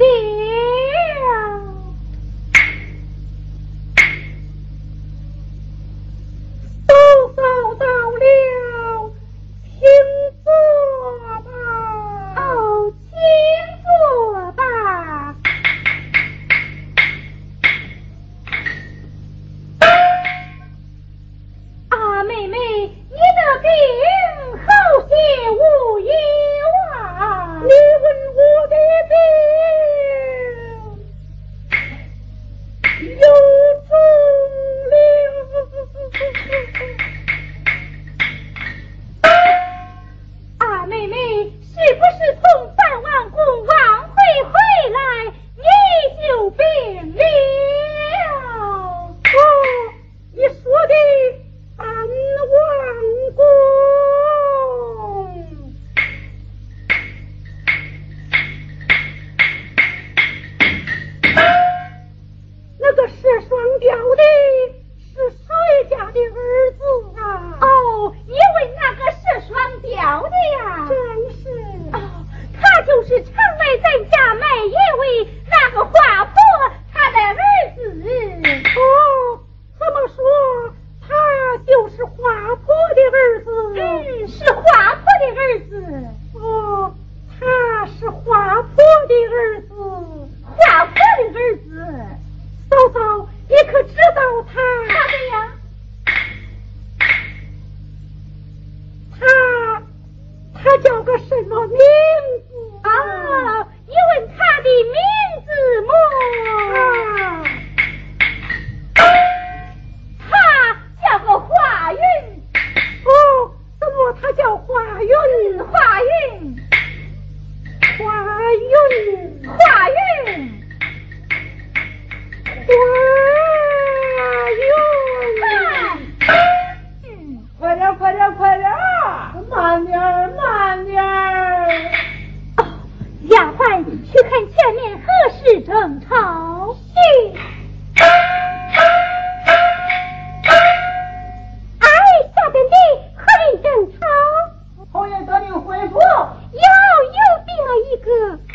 病了，我要又又病了一个。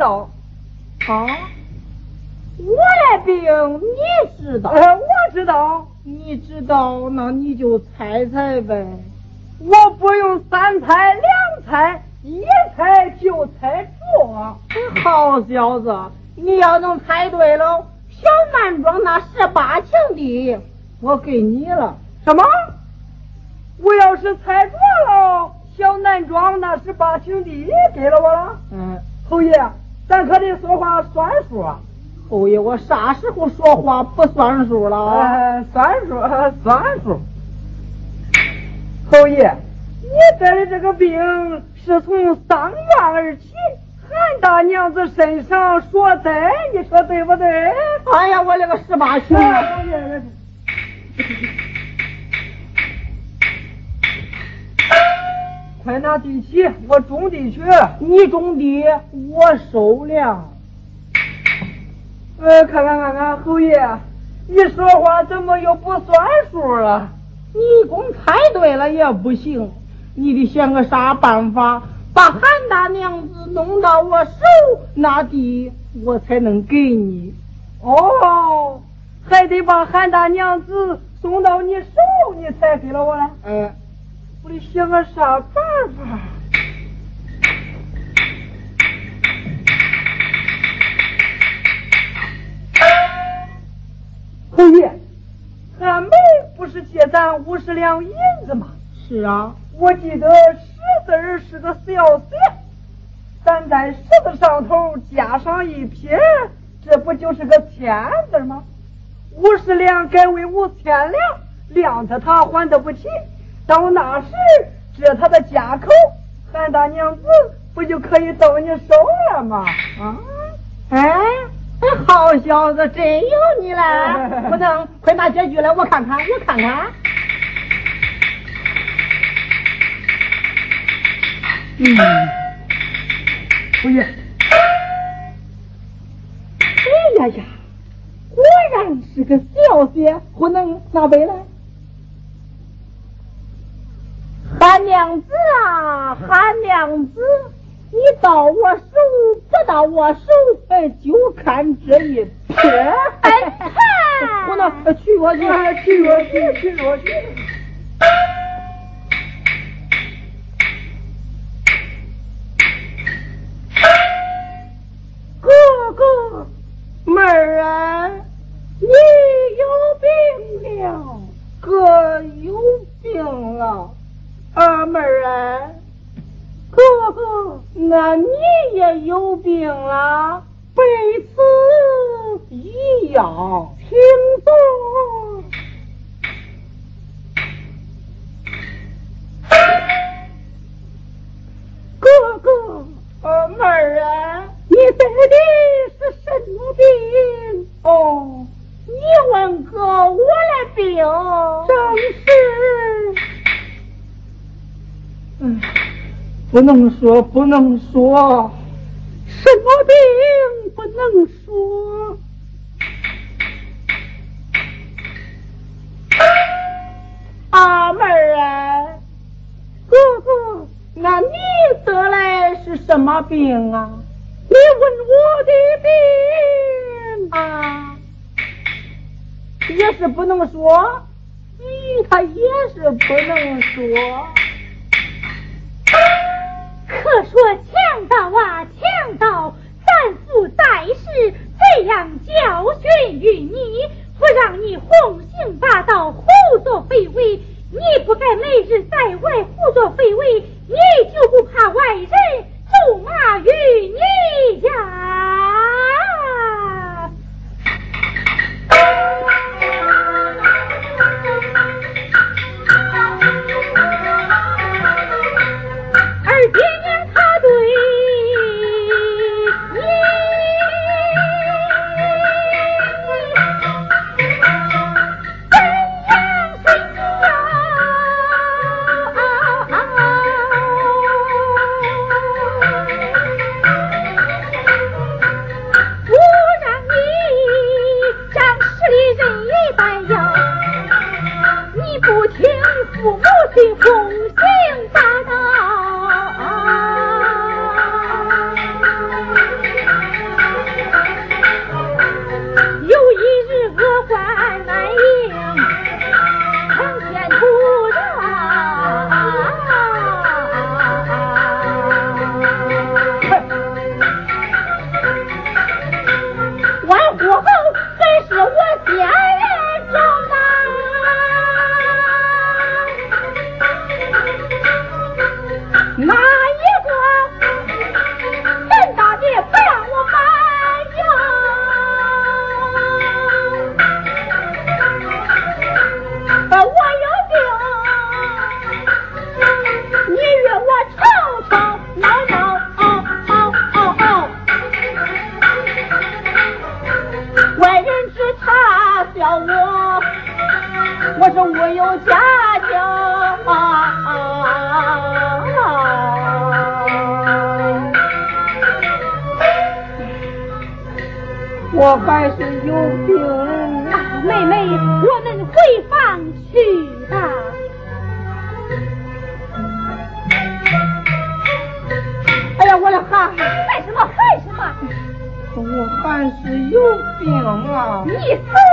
道。啊？我的病你知道？我知道。你知道，那你就猜猜呗。我不用三猜两猜，一猜就猜中。好小子，你要能猜对了，小南庄那十八顷地我给你了。什么？我要是猜中了，小南庄那十八兄弟也给了我了？嗯，侯爷，咱可得说话算数啊。侯爷，我啥时候说话不算数了？算数，算数。侯爷，你得的这个病是从丧院而起，韩大娘子身上说对，你说对不对？哎呀，我那个十八岁。快拿地起，我种地去。你种地，我收粮。呃，看看看看，侯爷，你说话怎么又不算数了？你光猜对了也不行，你得想个啥办法，把韩大娘子弄到我手那地，我才能给你。哦，还得把韩大娘子送到你手，你才给了我嘞。嗯，我得想个啥办法。侯爷，韩梅不是借咱五十两银子吗？是啊，我记得十字是个小字，咱在十字上头加上一撇，这不就是个千字吗？五十两改为五千两，量着他还得不起，到那时这他的家口，韩大娘子不就可以到你手了吗？啊，哎。好小子，真有你了！不能，快拿结局来，我看看，我看看。嗯，侯爷，哎呀呀，果然是个小姐，不能拿杯来。娘子啊，韩娘子。你到我手，不到我手，哎，就看这一撇。哎，我那去我去，去我去，去我去。哥哥，妹儿啊，你有病了，哥有病了，二妹儿啊。哥哥，那你也有病了，被子一样，听着。不能说，不能说，什么病不能说？阿妹儿啊，哥哥，那你得来是什么病啊？你问我的病啊，也是不能说，咦，他也是不能说。可说强盗啊，强盗，咱父在世这样教训于你，不让你横行霸道，胡作非为，你不该每日在外胡作非为，你就不怕外人咒骂于你呀？病啊！你死